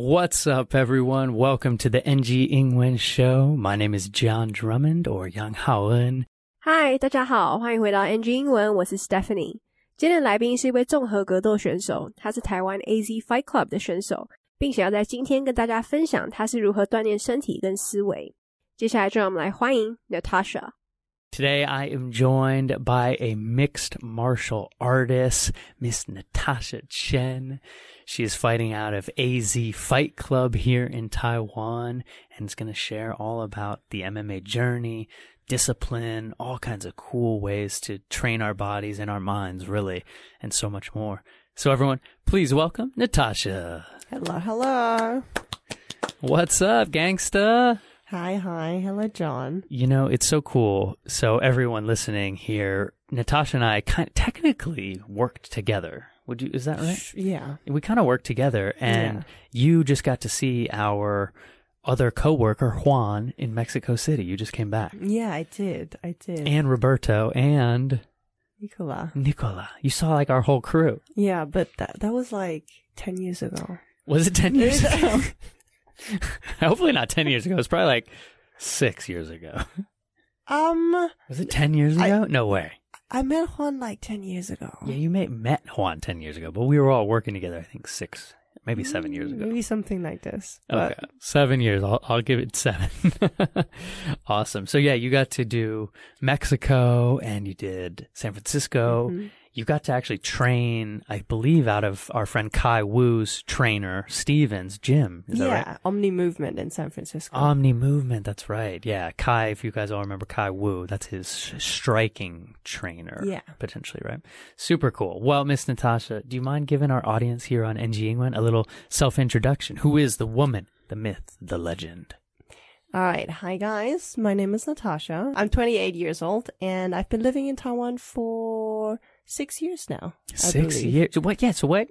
What's up, everyone? Welcome to the NG 英文 Show. My name is John Drummond or Yang Haoen. 嗨，大家好，欢迎回到 NG 英文，我是 Stephanie。今天的来宾是一位综合格斗选手，他是台湾 AZ Fight Club 的选手，并且要在今天跟大家分享他是如何锻炼身体跟思维。接下来就让我们来欢迎 Natasha。 Today I am joined by a mixed martial artist, Miss Natasha Chen. She is fighting out of AZ Fight Club here in Taiwan and is going to share all about the MMA journey, discipline, all kinds of cool ways to train our bodies and our minds, really, and so much more. So everyone, please welcome Natasha. Hello, hello. What's up, gangsta? Hi, hi. Hello, John. You know, it's so cool. So everyone listening here, Natasha and I kind of technically worked together. Would you? Is that right? Yeah. We kind of worked together, and Yeah. you just got to see our other coworker Juan in Mexico City. You just came back, Yeah, I did. I did. and Roberto and Nicola. Nicola. You saw like our whole crew. Yeah, but that that was like 10 years ago. Was it ten years ago? Hopefully not ten years ago. It's probably like six years ago. Um, Was it ten years I- ago? no way. I met Juan like 10 years ago. Yeah, you may met Juan ten years ago, but we were all working together. I think six, maybe seven years ago. Maybe something like this. Okay, But seven years. I'll I'll give it seven. awesome. So yeah, you got to do Mexico and you did San Francisco. Mhm. You got to actually train, I believe, out of our friend Kai Wu's trainer Stevens gym. Is that right? yeah, Omni Movement in San Francisco. Omni Movement, that's right. Yeah, Kai, if you guys all remember Kai Wu, that's his sh- striking trainer. Yeah. Potentially, right? Super cool. Well, Miss Natasha, do you mind giving our audience here on NG Ingwen a little self introduction? Who is the woman, the myth, the legend? All right. Hi, guys. My name is Natasha. I'm 28 years old, and I've been living in Taiwan for six years now. I Six believe. years. What? Yeah, so what?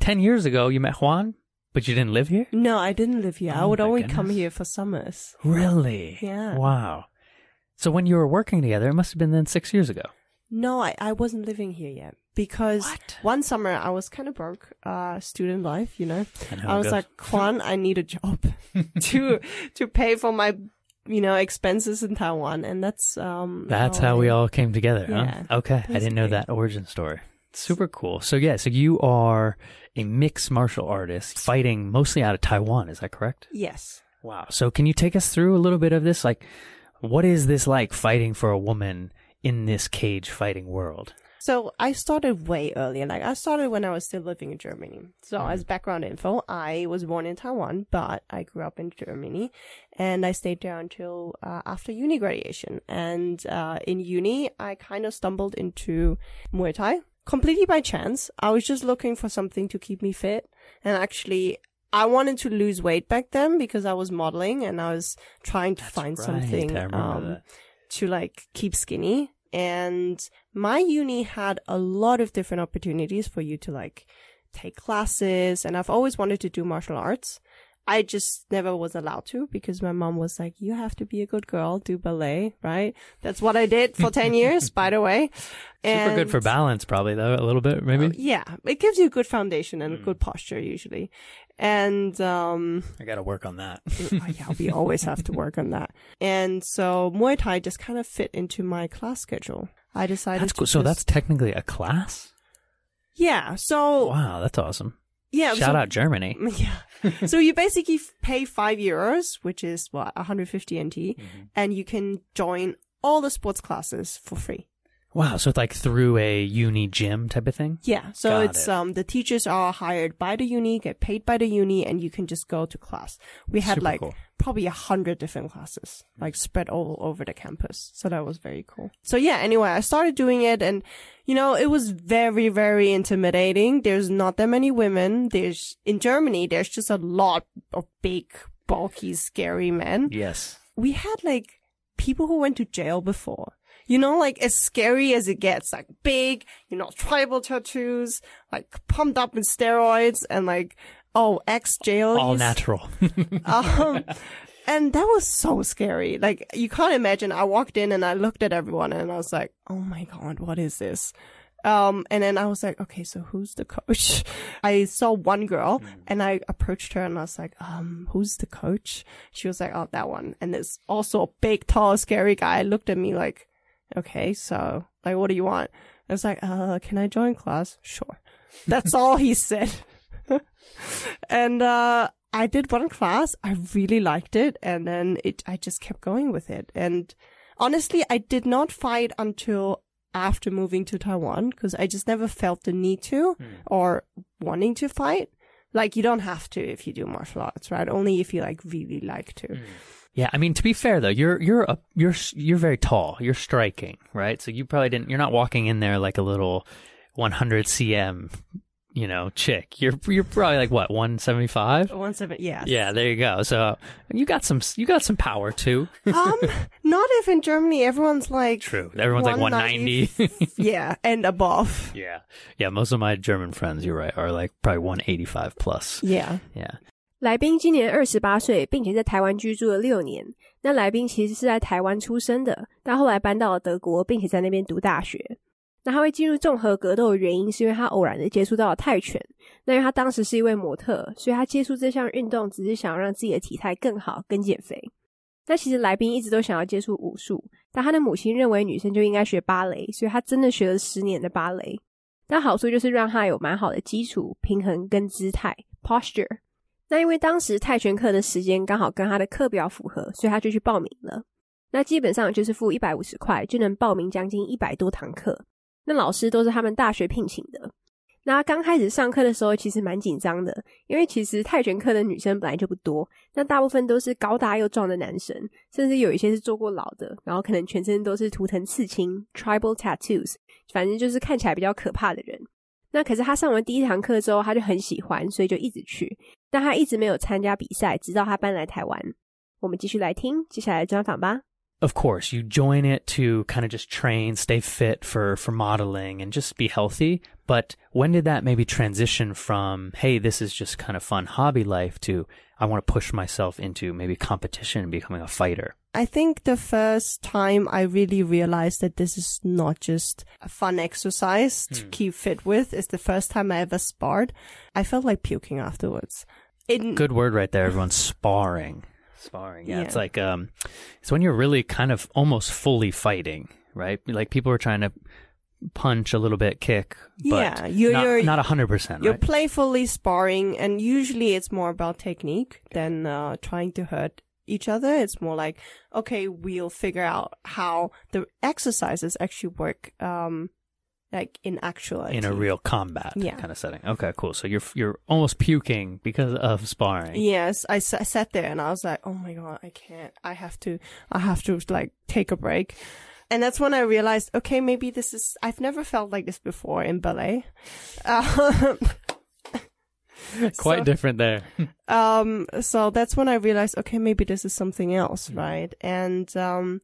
Ten years ago, you met Juan, but you didn't live here? No, I didn't live here. I Oh would my only come goodness. here for summers. Really? Yeah. Wow. So when you were working together, it must have been then six years ago. No, I, I wasn't living here yet because What? one summer I was kind of broke, uh, student life, you know. How I it was goes. like, Juan, I need a job to to pay for my, you know, expenses in Taiwan, and that's um. That's how we all came together, Yeah, huh? Okay, I didn't know that origin story. Super cool. So yeah, so you are a mixed martial artist fighting mostly out of Taiwan, is that correct? Yes. Wow. So can you take us through a little bit of this? Like, what is this like fighting for a woman in this cage fighting world? So I started way earlier. Like I started when I was still living in Germany. So as background info, I was born in Taiwan, but I grew up in Germany, and I stayed there until uh, after uni graduation. And uh, in uni, I kind of stumbled into Muay Thai completely by chance. I was just looking for something to keep me fit, and actually. I wanted to lose weight back then because I was modeling and I was trying to find right, something um, to like keep skinny and my uni had a lot of different opportunities for you to like take classes and I've always wanted to do martial arts. I just never was allowed to because my mom was like, you have to be a good girl, do ballet, right? That's what I did for 10 years, by the way. Super good for balance, probably though, a little bit, maybe. Yeah, it gives you a good foundation and a Mm. good posture usually. And, um, I got to work on that. yeah, we always have to work on that. And so Muay Thai just kind of fit into my class schedule. I decided That's cool. So just- that's technically a class. yeah. So Wow, that's awesome. yeah, Shout so, out Germany. Yeah. so you basically pay five euros, which is what 150 NT, Mm-hmm. and you can join all the sports classes for free. Wow, so it's like through a uni gym type of thing. Yeah. So Got it's it. um the teachers are hired by the uni, get paid by the uni, and you can just go to class. We had Super like cool. probably a hundred different classes, like spread all over the campus. So that was very cool. So yeah, anyway, I started doing it and you know, it was very, very intimidating. There's not that many women. There's in Germany, there's just a lot of big, bulky, scary men. Yes. We had like people who went to jail before. You know, like as scary as it gets, like big, you know, tribal tattoos, like pumped up in steroids and like, oh, ex jail. All natural. um, and that was so scary. Like you can't imagine. I walked in and I looked at everyone and I was like, "Oh my god, what is this?" Um, and then I was like, okay, so who's the coach? I saw one girl and I approached her and I was like, um, who's the coach? She was like, oh, that one. And there's also a big, tall, scary guy looked at me like, okay, so like, what do you want? I was like, uh, can I join class? Sure. That's all he said. and, uh, I did one class. I really liked it. And then it, I just kept going with it. And honestly, I did not fight until after moving to Taiwan because I just never felt the need to or wanting to fight. Like you don't have to if you do martial arts, right? Only if you like really like to. Yeah, I mean to be fair though, you're you're a, you're you're very tall. You're striking, right? So you probably didn't. You're not walking in there like a little 100 cm, you know, chick. You're you're probably like what 175. One seven, yes. Yeah, there you go. So you got some you got some power too. um, not if in Germany everyone's like True. Everyone's like 190. yeah, and above. yeah, yeah. Most of my German friends, you're right, are like probably 185 plus. Yeah. Yeah. 来宾今年二十八岁，并且在台湾居住了六年。那来宾其实是在台湾出生的，但后来搬到了德国，并且在那边读大学。那他会进入综合格斗的原因，是因为他偶然的接触到了泰拳。那因为他当时是一位模特，所以他接触这项运动只是想要让自己的体态更好、更减肥。那其实来宾一直都想要接触武术，但他的母亲认为女生就应该学芭蕾，所以他真的学了十年的芭蕾。但好处就是让他有蛮好的基础、平衡跟姿态 （posture）。那因为当时泰拳课的时间刚好跟他的课表符合，所以他就去报名了。那基本上就是付一百五十块就能报名将近一百多堂课。那老师都是他们大学聘请的。那刚开始上课的时候，其实蛮紧张的，因为其实泰拳课的女生本来就不多，那大部分都是高大又壮的男生，甚至有一些是坐过牢的，然后可能全身都是图腾刺青 （tribal tattoos），反正就是看起来比较可怕的人。那可是他上完第一堂课之后，他就很喜欢，所以就一直去。但他一直没有参加比赛，直到他搬来台湾。我们继续来听接下来的专访吧。 Of course, you join it to kind of just train, stay fit for for modeling and just be healthy. But when did that maybe transition from, hey, this is just kind of fun hobby life to I want to push myself into maybe competition and becoming a fighter? I think the first time I really realized that this is not just a fun exercise to keep fit with is the first time I ever sparred. I felt like puking afterwards. In, Good word right there, everyone. Sparring. Sparring. Yeah, it's like um it's when you're really kind of almost fully fighting, right? Like people are trying to punch a little bit, kick, but Yeah, you're- not, you're- not 100%, You're right? playfully sparring, and usually it's more about technique than uh, trying to hurt each other. It's more like, okay, we'll figure out how the exercises actually work, um, like in actual in a real combat Yeah. kind of setting. Okay, cool. So you're you're almost puking because of sparring. Yes, I, s- I sat there and I was like, oh my god, I can't. I have to, I have to like take a break. And that's when I realized, okay, maybe this is, I've never felt like this before in ballet. Um, Quite so- different there. um so that's when i realized okay maybe this is something else right? And um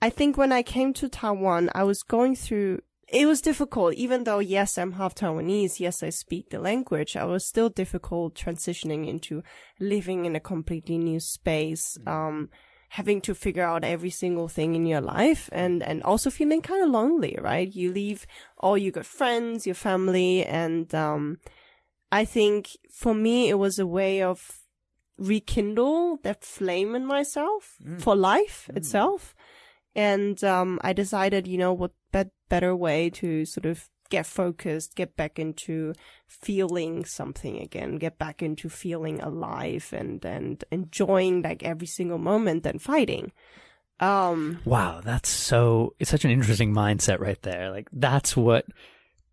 i think when i came to taiwan i was going through it was difficult. Even though yes i'm half taiwanese yes i speak the language i was still difficult transitioning into living in a completely new space um having to figure out every single thing in your life and and also feeling kind of lonely right? You leave all your good friends your family and um I think for me it was a way of rekindle that flame in myself for life itself. And um, I decided, you know, what bet- better way to sort of get focused, get back into feeling something again, get back into feeling alive and and enjoying like every single moment than fighting. Um, Wow, that's so it's such an interesting mindset right there. Like that's what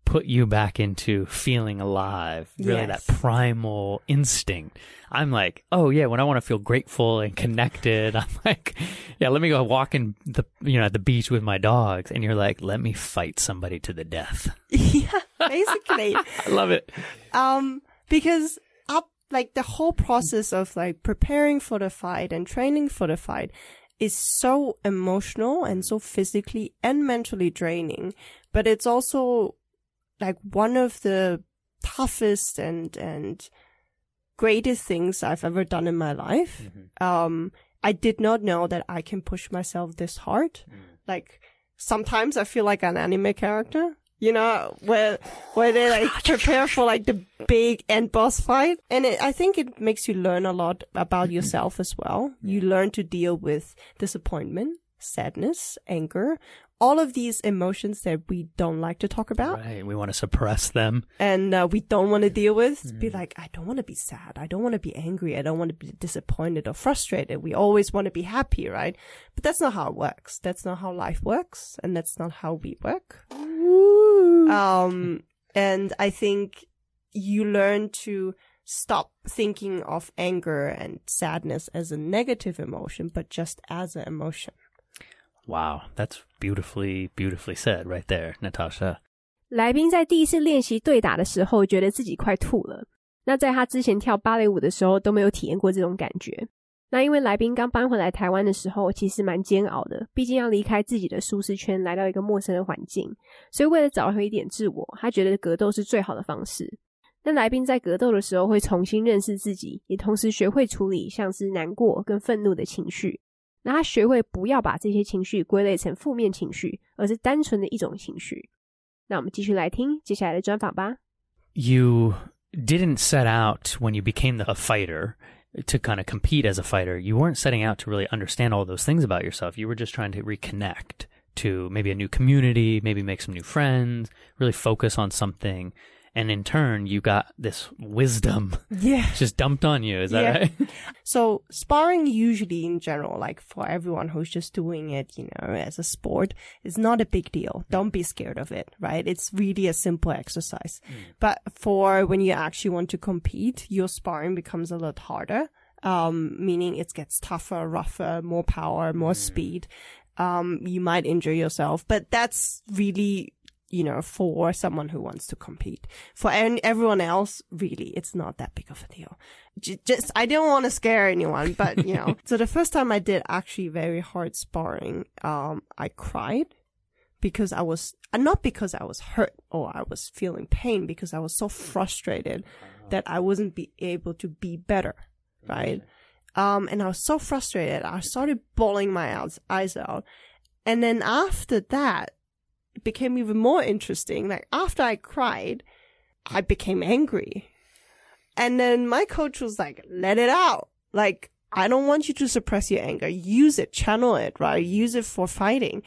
put you back into feeling alive. Really Yes. that primal instinct. I'm like, oh yeah, when I want to feel grateful and connected, I'm like, yeah, let me go walk in the you know at the beach with my dogs, and you're like, let me fight somebody to the death. yeah, basically. I love it. um because up like the whole process of like preparing for the fight and training for the fight is so emotional and so physically and mentally draining but it's also like one of the toughest and and greatest things I've ever done in my life. Um I did not know that I can push myself this hard. Like sometimes I feel like an anime character you know, where where they like prepare for like the big end boss fight. And it, I think it makes you learn a lot about yourself as well. You learn to deal with disappointment, sadness, anger, all of these emotions that we don't like to talk about Right. We want to suppress them. and uh, we don't want to deal with. Mm. Be like, I don't want to be sad. I don't want to be angry. I don't want to be disappointed or frustrated. We always want to be happy, right? But that's not how it works. That's not how life works, and that's not how we work. Um, and I think you learn to stop thinking of anger and sadness as a negative emotion, but just as an emotion. Wow. That's beautifully, beautifully said right there, Natasha. 来宾在第一次练习对打的时候，觉得自己快吐了。那在他之前跳芭蕾舞的时候都没有体验过这种感觉。那因为来宾刚搬回来台湾的时候，其实蛮煎熬的，毕竟要离开自己的舒适圈，来到一个陌生的环境，所以为了找回一点自我，他觉得格斗是最好的方式。那来宾在格斗的时候会重新认识自己，也同时学会处理像是难过跟愤怒的情绪。那他学会不要把这些情绪归类成负面情绪，而是单纯的一种情绪。那我们继续来听接下来的专访吧。 You didn't set out when you became the, a fighter to kind of compete as a fighter. You weren't setting out to really understand all those things about yourself. You were just trying to reconnect to maybe a new community, maybe make some new friends, really focus on something. and in turn, you got this wisdom Yeah. just dumped on you. Is that Yeah. right? So sparring usually in general, like for everyone who's just doing it, you know, as a sport, is not a big deal. Don't be scared of it, right? It's really a simple exercise. But for when you actually want to compete, your sparring becomes a lot harder. Um, meaning it gets tougher, rougher, more power, more speed. Um, you might injure yourself, but that's really you know, for someone who wants to compete. For everyone else, really, it's not that big of a deal. J- just, I don't want to scare anyone, but you know. so the first time I did actually very hard sparring, um, I cried because I was, not because I was hurt or I was feeling pain, because I was so frustrated that I wasn't be able to be better, right? Um, and I was so frustrated. I started bawling my eyes, out. And then after that, became even more interesting. Like after I cried, I became angry. And then my coach was like, let it out. Like, I don't want you to suppress your anger. Use it, channel it, right? Use it for fighting.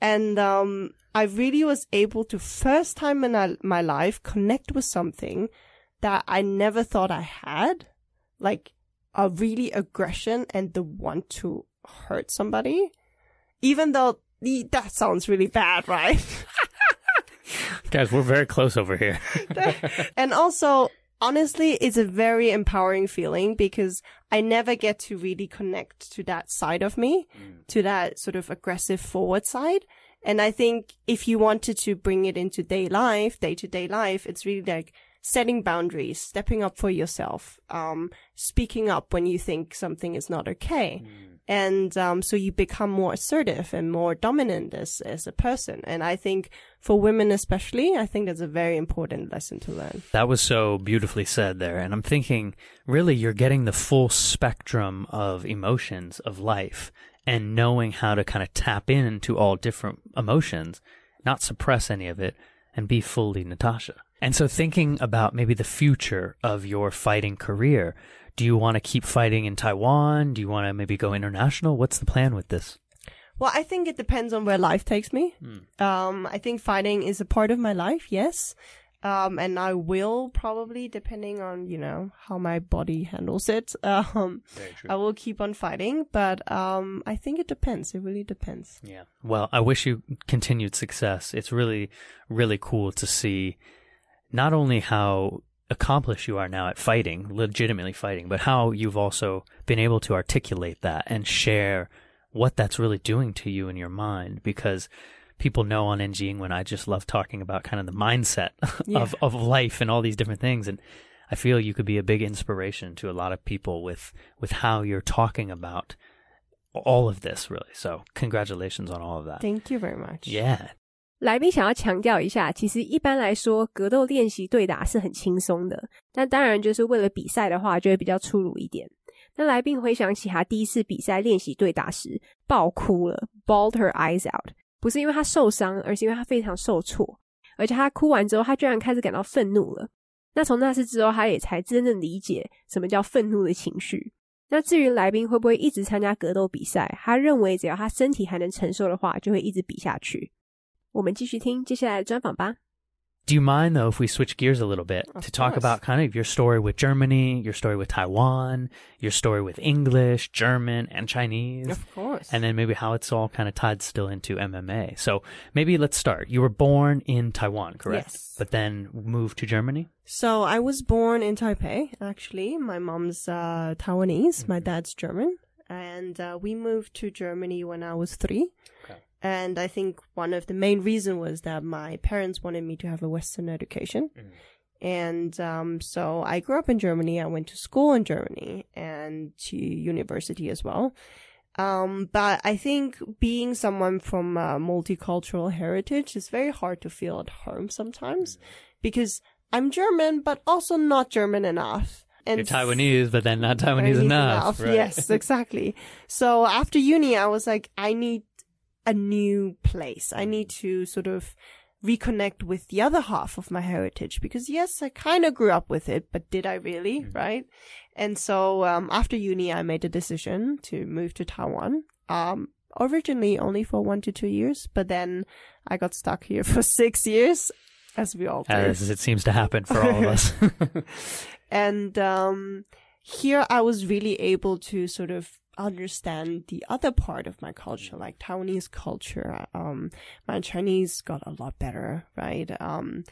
And, um, I really was able to first time in my life connect with something that I never thought I had. Like a really aggression and the want to hurt somebody. Even though that sounds really bad, right? Guys, we're very close over here. and also, honestly, it's a very empowering feeling because I never get to really connect to that side of me, to that sort of aggressive forward side. And I think if you wanted to bring it into day life, day to day life, it's really like setting boundaries, stepping up for yourself, um, speaking up when you think something is not okay. And, um, so you become more assertive and more dominant as, as a person. And I think for women especially, I think that's a very important lesson to learn. That was so beautifully said there. And I'm thinking, really, you're getting the full spectrum of emotions of life and knowing how to kind of tap into all different emotions, not suppress any of it, and be fully Natasha. And so, thinking about maybe the future of your fighting career, do you want to keep fighting in Taiwan? Do you want to maybe go international? What's the plan with this? Well, I think it depends on where life takes me. Hmm. Um, I think fighting is a part of my life, yes. Um, and I will probably, depending on, you know, how my body handles it, um, I will keep on fighting, but, um, I think it depends. It really depends. Yeah. Well, I wish you continued success. It's really, really cool to see not only how accomplished you are now at fighting, legitimately fighting, but how you've also been able to articulate that and share what that's really doing to you in your mind because people know on NG when I just love talking about kind of the mindset of, of life and all these different things. And I feel you could be a big inspiration to a lot of people with, with how you're talking about all of this really. So congratulations on all of that. Thank you very much. Yeah. 来宾想要强调一下，其实一般来说，格斗练习对打是很轻松的，但当然就是为了比赛的话，就会比较粗鲁一点。那来宾回想起他第一次比赛练习对打时，爆哭了，bawled her eyes out，不是因为他受伤，而是因为他非常受挫。而且他哭完之后，他居然开始感到愤怒了。那从那次之后，他也才真正理解什么叫愤怒的情绪。那至于来宾会不会一直参加格斗比赛，他认为只要他身体还能承受的话，就会一直比下去。我们继续听接下来的专访吧。 Do you mind though if we switch gears a little bit Of to talk course. about kind of your story with Germany, your story with Taiwan, your story with English, German, and Chinese? Of course. and then maybe how it's all kind of tied still into MMA. So maybe let's start. You were born in Taiwan, correct? Yes. But then moved to Germany? So I was born in Taipei, actually. My mom's uh, Taiwanese, my dad's German. And uh, we moved to Germany when I was three. Okay. And I think one of the main reason was that my parents wanted me to have a Western education. And um, so I grew up in Germany. I went to school in Germany and to university as well. Um, but I think being someone from a multicultural heritage is very hard to feel at home sometimes because I'm German, but also not German enough. And You're Taiwanese, but then not Taiwanese Chinese enough. right? Yes, exactly. So after uni, I was like, I need a new place. I need to sort of reconnect with the other half of my heritage because yes, I kind of grew up with it, but did I really? Right. And so, um, after uni, I made a decision to move to Taiwan. Um, originally only for one to two years, but then I got stuck here for six years, as we all do. As it seems to happen for all of us. and um, here I was really able to sort of understand the other part of my culture, like Taiwanese culture. Um, my Chinese got a lot better, right? Um,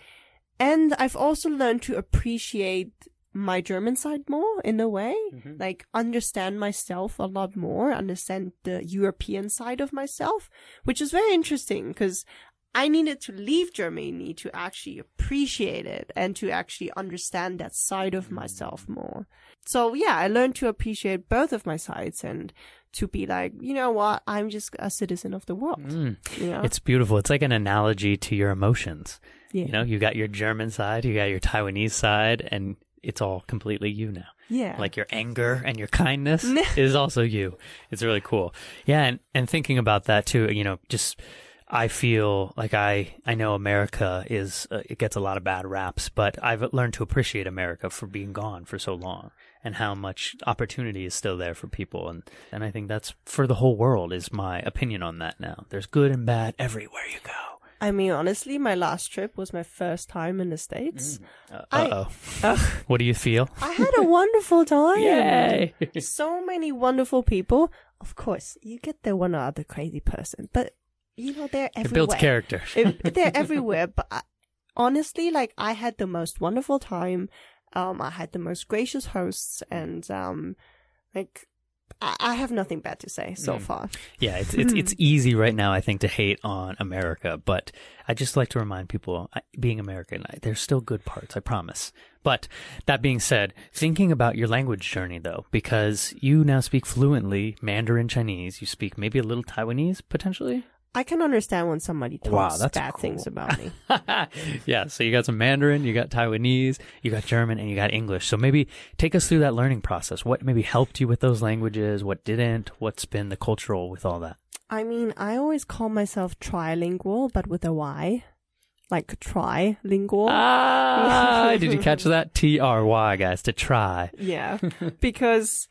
and I've also learned to appreciate my German side more in a way, like understand myself a lot more, understand the European side of myself, which is very interesting because I needed to leave Germany to actually appreciate it and to actually understand that side of myself more. So yeah, I learned to appreciate both of my sides and to be like, you know what, I'm just a citizen of the world. Mm. You know? It's beautiful. It's like an analogy to your emotions. yeah. You know, you got your German side, you got your Taiwanese side, and it's all completely you now. yeah. like your anger and your kindness is also you. It's really cool. Yeah, and and thinking about that too, you know, just I feel like I I know America is uh, it gets a lot of bad raps, but I've learned to appreciate America for being gone for so long and how much opportunity is still there for people and and I think that's for the whole world is my opinion on that now. There's good and bad everywhere you go. I mean, honestly, my last trip was my first time in the States. Uh oh. What do you feel? I had a wonderful time. Yay! so many wonderful people. Of course, you get the one or other crazy person, but you know they're everywhere. It builds character. It- they're everywhere. But I, honestly, like I had the most wonderful time. Um, I had the most gracious hosts, and um, like I, I have nothing bad to say so Mm. far. Yeah, it's it's it's easy right now, I think, to hate on America, but I just like to remind people, being American, I- there's still good parts, I promise. But that being said, thinking about your language journey though, because you now speak fluently Mandarin Chinese, you speak maybe a little Taiwanese potentially. I can understand when somebody talks Wow, bad cool. things about me. yeah, so you got some Mandarin, you got Taiwanese, you got German, and you got English. So maybe take us through that learning process. What maybe helped you with those languages? What didn't? What's been the cultural with all that? I mean, I always call myself trilingual, but with a Y, like trilingual. Ah, did you catch that? T R Y, guys, to try. Yeah, because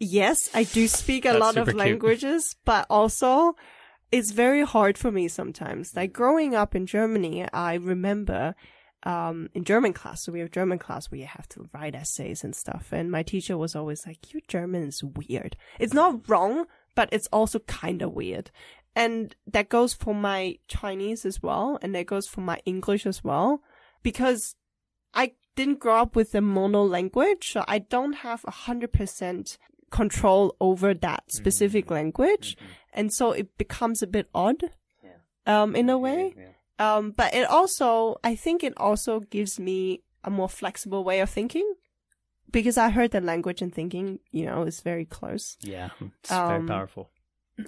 yes, I do speak a That's lot of cute. languages, but also it's very hard for me sometimes. Like growing up in Germany, I remember um, in German class, so we have German class where you have to write essays and stuff. And my teacher was always like, your German is weird. It's not wrong, but it's also kind of weird. And that goes for my Chinese as well. And that goes for my English as well. Because I didn't grow up with a mono language, so I don't have a hundred percent control over that specific language. And so it becomes a bit odd, um, in a way. Um, but it also, I think it also gives me a more flexible way of thinking because I heard that language and thinking, you know, is very close. Yeah, it's very Um, powerful.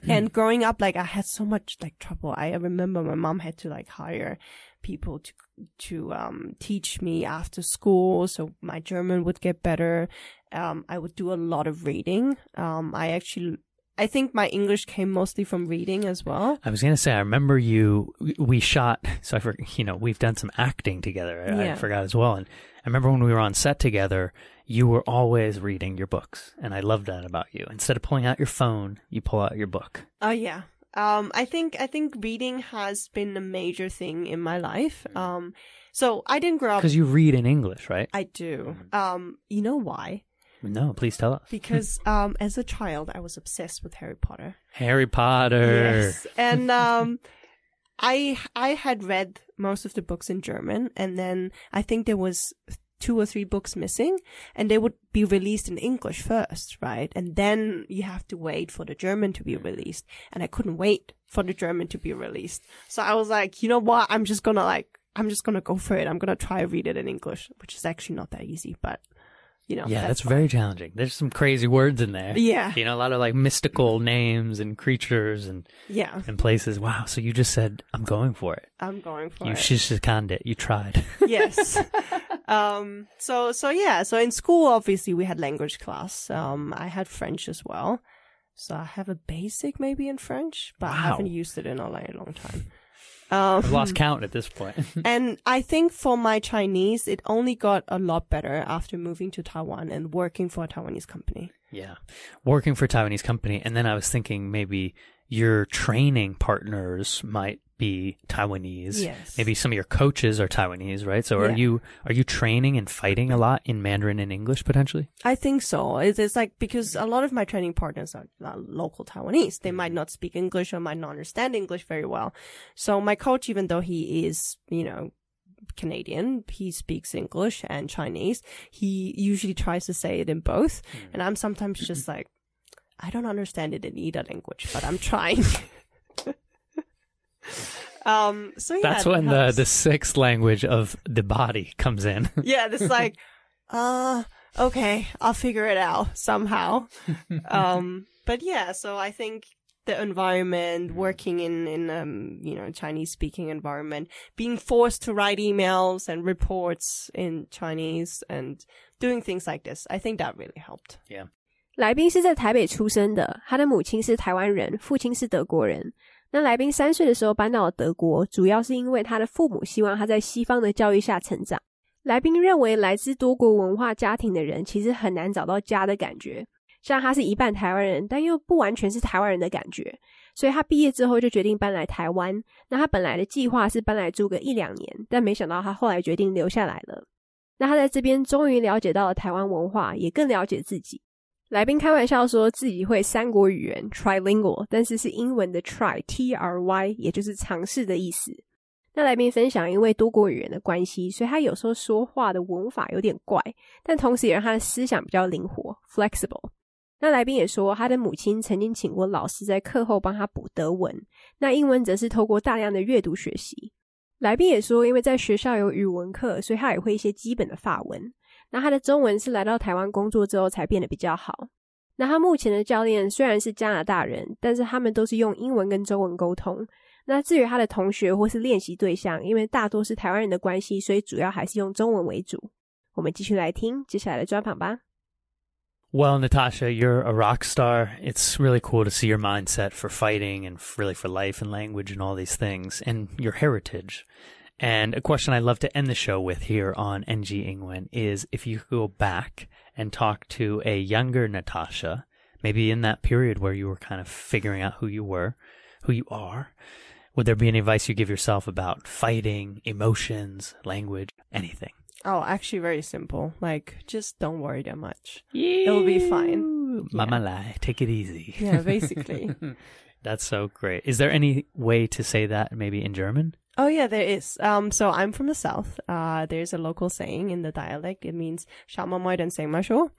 And growing up, like I had so much like trouble. I remember my mom had to like hire people to to um teach me after school, so my German would get better. Um, I would do a lot of reading. Um, I actually I think my English came mostly from reading as well. I was gonna say, I remember you. We shot, so I for you know we've done some acting together. I, I forgot as well, and I remember when we were on set together, you were always reading your books, and I loved that about you. Instead of pulling out your phone, you pull out your book. Oh yeah. Um, I think I think reading has been a major thing in my life. Um, so I didn't grow up. Because you read in English, right? I do. Um, you know why? No, please tell us. Because um, as a child, I was obsessed with Harry Potter. Harry Potter. Yes, and um, I I had read most of the books in German, and then I think there was two or three books missing, and they would be released in English first, right? And then you have to wait for the German to be released, and I couldn't wait for the German to be released, so I was like, you know what? I'm just gonna like. I'm just gonna go for it. I'm gonna try read it in English, which is actually not that easy, but you know. Yeah, that's, fine. very challenging. There's some crazy words in there. Yeah, You know, a lot of like mystical names and creatures and, yeah. and places. Wow. So you just said, I'm going for it. I'm going for it. You it. shishikanned it. You tried. yes. um. So so yeah. So in school, obviously, we had language class. Um. I had French as well. So I have a basic maybe in French, but I haven't used it in a like, long time. Um, I've lost count at this point. and I think for my Chinese, it only got a lot better after moving to Taiwan and working for a Taiwanese company. Yeah. Working for a Taiwanese company. And then I was thinking maybe your training partners might be Taiwanese. Yes. Maybe some of your coaches are Taiwanese, right? So are Yeah. you are you training and fighting a lot in Mandarin and English potentially? I think so. It's, it's like because a lot of my training partners are, are local Taiwanese. They might mm. not speak English or might not understand English very well. So my coach, even though he is, you know, Canadian, he speaks English and Chinese. He usually tries to say it in both. Mm. And I'm sometimes just like, I don't understand it in either language, but I'm trying. um, so yeah, That's when the helps. the sixth language of the body comes in. yeah, it's like, uh, okay, I'll figure it out somehow. um, but yeah, so I think the environment, working in, in, um, you know, Chinese speaking environment, being forced to write emails and reports in Chinese and doing things like this, I think that really helped. 来宾是在台北出生的，他的母亲是台湾人，父亲是德国人。那来宾三岁的时候搬到了德国，主要是因为他的父母希望他在西方的教育下成长。来宾认为，来自多国文化家庭的人其实很难找到家的感觉，像他是一半台湾人，但又不完全是台湾人的感觉，所以他毕业之后就决定搬来台湾。那他本来的计划是搬来住个一两年，但没想到他后来决定留下来了。那他在这边终于了解到了台湾文化，也更了解自己。来宾开玩笑说自己会三国语言 trilingual，但是是英文的 try t r y，也就是尝试的意思。那来宾分享，因为多国语言的关系，所以他有时候说话的文法有点怪，但同时也让他的思想比较灵活 flexible。那来宾也说，他的母亲曾经请过老师在课后帮他补德文，那英文则是透过大量的阅读学习。来宾也说，因为在学校有语文课，所以他也会一些基本的法文。那他的中文是来到台湾工作之后才变得比较好。那他目前的教练虽然是加拿大人，但是他们都是用英文跟中文沟通。那至于他的同学或是练习对象，因为大多是台湾人的关系，所以主要还是用中文为主。我们继续来听接下来的专访吧。 Well, Natasha, you're a rock star. It's really cool to see your mindset for fighting and f- really for life and language and all these things and your heritage. And a question I love to end the show with here on NG Ingwen is if you could go back and talk to a younger Natasha, maybe in that period where you were kind of figuring out who you were, who you are, would there be any advice you give yourself about fighting, emotions, language, anything? Oh, actually very simple. Like, just don't worry that much. It'll be fine. Mama lie, take it easy. Yeah, basically. That's so great. Is there any way to say that maybe in German? Oh yeah, there is. Um, so I'm from the south. Uh, there's a local saying in the dialect. It means "Schau mal mal, dann sehen wir schon."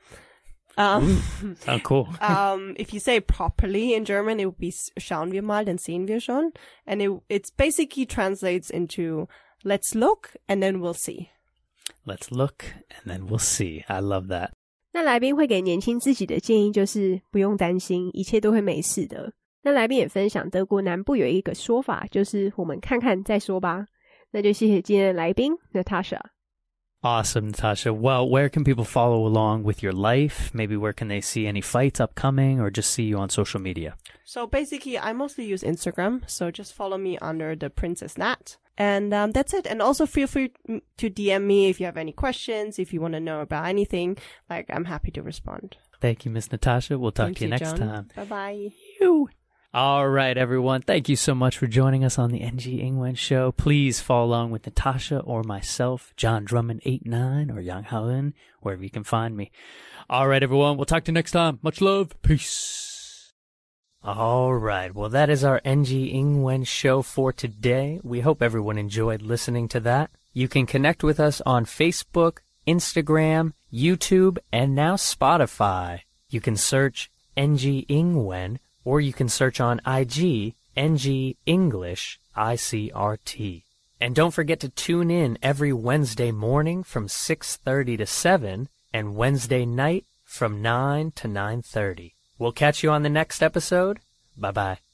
Um, Oh, cool. um, if you say it properly in German, it would be "Schauen wir mal, dann sehen wir schon," and it it's basically translates into "Let's look and then we'll see." Let's look and then we'll see. I love that. 那来宾会给年轻自己的建议就是不用担心，一切都会没事的。 那来宾也分享，德国南部有一个说法，就是我们看看再说吧。那就谢谢今天的来宾 Natasha。 Awesome, Natasha. Well, where can people follow along with your life? Maybe where can they see any fights upcoming or just see you on social media? So basically, I mostly use Instagram. So just follow me under the Princess Nat. And um, that's it. And also feel free to DM me if you have any questions, if you want to know about anything. Like, I'm happy to respond. Thank you, Miss Natasha. We'll talk Thank to you, next John. time. Bye bye. you. All right, everyone. Thank you so much for joining us on the NG Ingwen Show. Please follow along with Natasha or myself, John Drummond89 or Yang Haoen, wherever you can find me. All right, everyone. We'll talk to you next time. Much love. Peace. All right. Well, that is our NG Ingwen Show for today. We hope everyone enjoyed listening to that. You can connect with us on Facebook, Instagram, YouTube, and now Spotify. You can search NG Ingwen or you can search on IG NG English ICRT. And don't forget to tune in every Wednesday morning from 6:30 to 7 and Wednesday night from 9 to 9:30. We'll catch you on the next episode. Bye-bye.